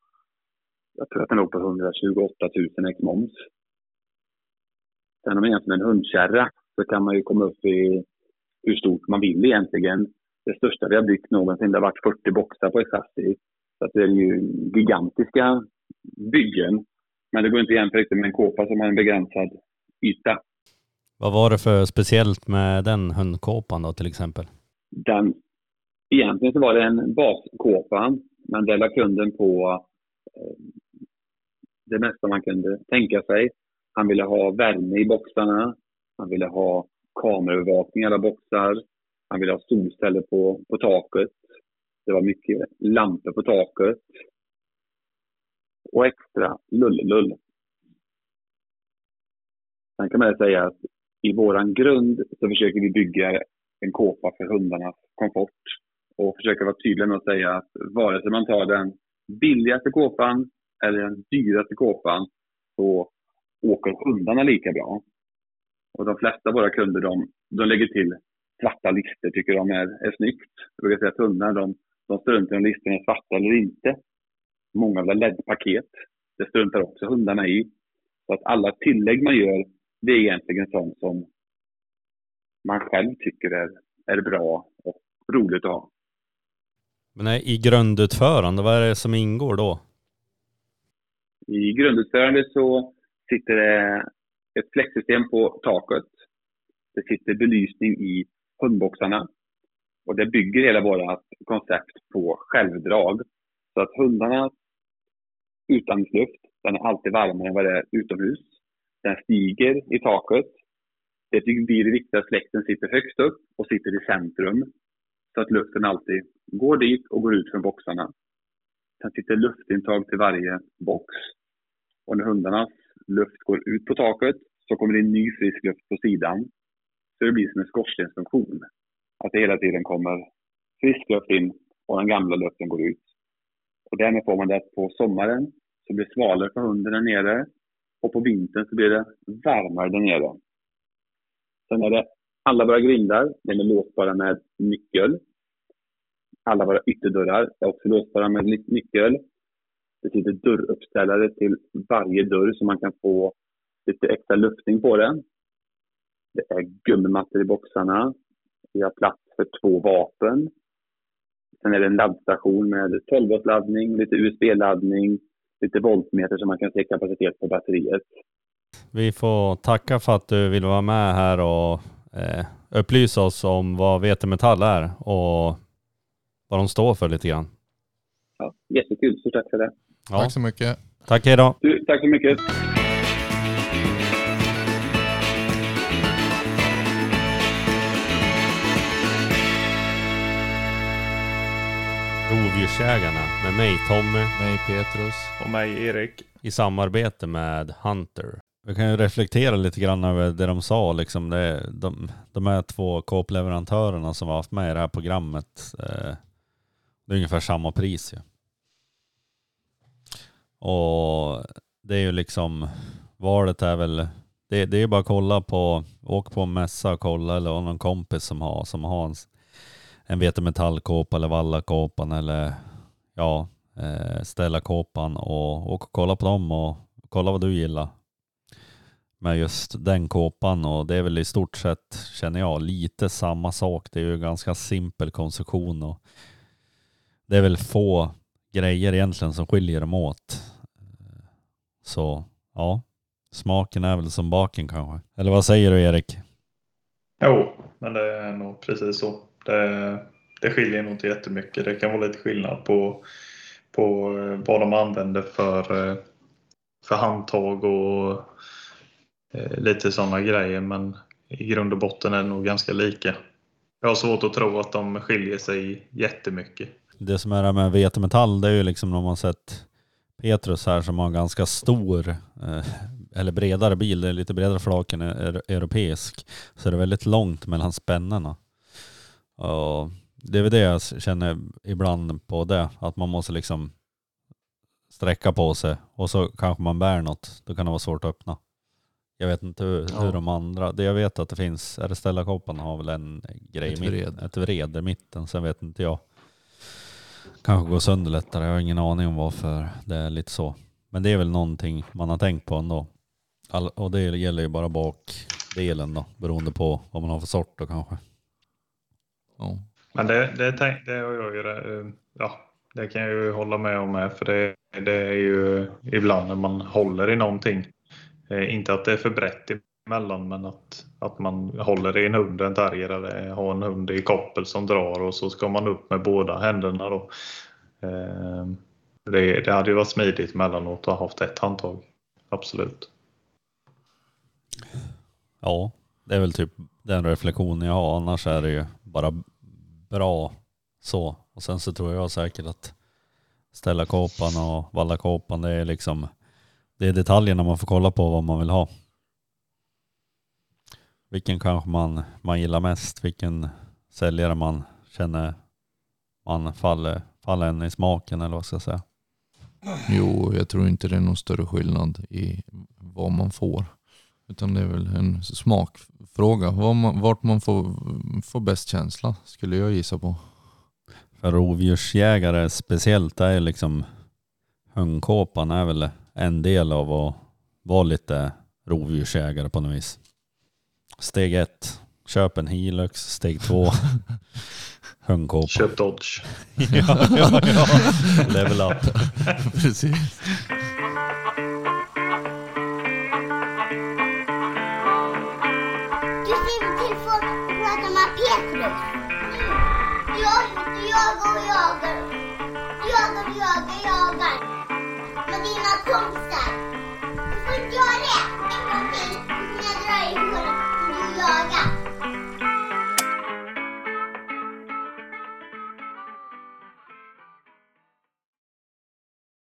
jag tror att den låg på 128 000 ex moms. Sen om man jämför med en hundkärra så kan man ju komma upp i hur stort man vill egentligen. Det största vi har byggt någonsin det har varit 40 boxar på ett chassi. Så att det är ju gigantiska byggen. Men det går inte att jämföra riktigt med en kåpa som har en begränsad yta. Vad var det för speciellt med den hundkåpan då till exempel? den, egentligen så var det en baskåpa, men där la kunden på eh, det mesta man kunde tänka sig. Han ville ha värme i boxarna. Han ville ha kameraövervakning i alla boxar. Han ville ha solceller på, på taket. Det var mycket lampor på taket. Och extra lull-lull. Sen kan man säga att i våran grund så försöker vi bygga en kåpa för hundarnas komfort och försöka vara tydlig med att säga att vare sig man tar den billigaste kåpan eller den dyraste kåpan så åker hundarna lika bra. Och de flesta av våra kunder de, de lägger till svarta listor, tycker de är, är snyggt. Jag brukar säga att hundarna de, de struntar i om listorna är svarta eller inte. Många vill ha LED-paket. Det struntar också hundarna i. Så att alla tillägg man gör, det är egentligen sånt som man själv tycker är, är bra och roligt att ha. Men i grundutförande, vad är det som ingår då? I grundutförande så sitter det ett fläktsystem på taket. Det sitter belysning i hundboxarna. Och det bygger hela vårt koncept på självdrag. Så att hundarna utandningsluft, den är alltid varmare än vad det är utomhus. Den stiger i taket. Det blir det viktiga att fläkten sitter högst upp och sitter i centrum. Så att luften alltid går dit och går ut från boxarna. Sen sitter luftintag till varje box. Och när hundarnas luft går ut på taket så kommer det in ny frisk luft på sidan. Så det blir som en skorstensfunktion. Att det hela tiden kommer frisk luft in och den gamla luften går ut. Och därmed får man det att på sommaren så blir det svalare för hunden där nere och på vintern så blir det varmare där nere. Sen är det alla våra grindar, de är låsbara med nyckel. Alla våra ytterdörrar är också låsbara med nyckel. Det sitter dörruppställare till varje dörr så man kan få lite extra luftning på den. Det är gummimattor i boxarna. Vi har plats för två vapen. Sen är det en laddstation med 12 laddning, lite USB-laddning, lite voltmeter så man kan se kapacitet på batteriet. Vi får tacka för att du vill vara med här och eh, upplysa oss om vad vetemetall är och vad de står för lite grann. Ja, jättekul, så tack för det. Ja. Tack så mycket. Tack, hej då. Du, tack så mycket. Rovdjursjägarna med mig Tommy Mig Petrus. Och mig Erik. i samarbete med Hunter. Vi kan ju reflektera lite grann över det de sa, liksom det, de, de här två kåpleverantörerna som har haft med i det här programmet. Eh, det är ungefär samma pris ju. Och det är ju liksom, valet är väl, det, det är bara att kolla på, åk på en mässa och kolla eller ha någon kompis som har, som har en, en vetemetallkåpa eller vallakåpan eller ja, eh, ställa kåpan och, och kolla på dem och kolla vad du gillar med just den kåpan och det är väl i stort sett, känner jag, lite samma sak. Det är ju ganska simpel konstruktion och det är väl få grejer egentligen som skiljer dem åt. Så ja, smaken är väl som baken kanske. Eller vad säger du Erik? Jo, men det är nog precis så. Det, det skiljer nog inte jättemycket. Det kan vara lite skillnad på, på vad de använder för, för handtag och Eh, lite sådana grejer. Men i grund och botten är det nog ganska lika. Jag har svårt att tro att de skiljer sig jättemycket. Det som är det med vetemetall det är ju liksom när man sett Petrus här som har en ganska stor eh, eller bredare bil, det är lite bredare flak än europeisk. Så det är väldigt långt mellan spännena. Och det är väl det jag känner ibland på det, att man måste liksom sträcka på sig och så kanske man bär något, då kan det vara svårt att öppna. Jag vet inte hur, Ja. hur de andra, det jag vet att det finns, är det Stellakåpan har väl en grej, Ett vred. ett vred i mitten, sen vet inte jag. Kanske går sönder lättare, jag har ingen aning om varför det är lite så. Men det är väl någonting man har tänkt på ändå. All, och det gäller ju bara bakdelen då, beroende på vad man har för sort då kanske. Ja. Men det, det, tänk, det har jag ju, eh, ja, det kan jag ju hålla med om med, för det, det är ju ibland när man håller i någonting. Eh, inte att det är för brett emellan men att, att man håller i en hund, en terrier eller har en hund i koppel som drar och så ska man upp med båda händerna då. Eh, det, det hade ju varit smidigt emellanåt att ha haft ett handtag. Absolut. Ja, det är väl typ den reflektionen jag har. Annars är det ju bara bra så. Och sen så tror jag säkert att ställa kåpan och valla kåpan, det är liksom det är detaljerna man får kolla på vad man vill ha. Vilken kanske man, man gillar mest, vilken säljare man känner man faller, faller en i smaken eller vad ska jag säga. Jo, jag tror inte det är någon större skillnad i vad man får. Utan det är väl en smakfråga. Var man, vart man får, får bäst känsla skulle jag gissa på. För rovdjursjägare speciellt är liksom hundkåpan är väl en del av att vara lite rovdjursjägare på något vis. Steg ett, köp en Hilux. Steg två, <laughs> hundkåpa. Köp Dodge. ja, ja, ja. <laughs> Level up. <laughs> Precis. Du ser till folk och pratar med Petrus. Jag ute och jagar kompisar. Du får inte göra det en gång till. Du jag drar i håret när du jagar.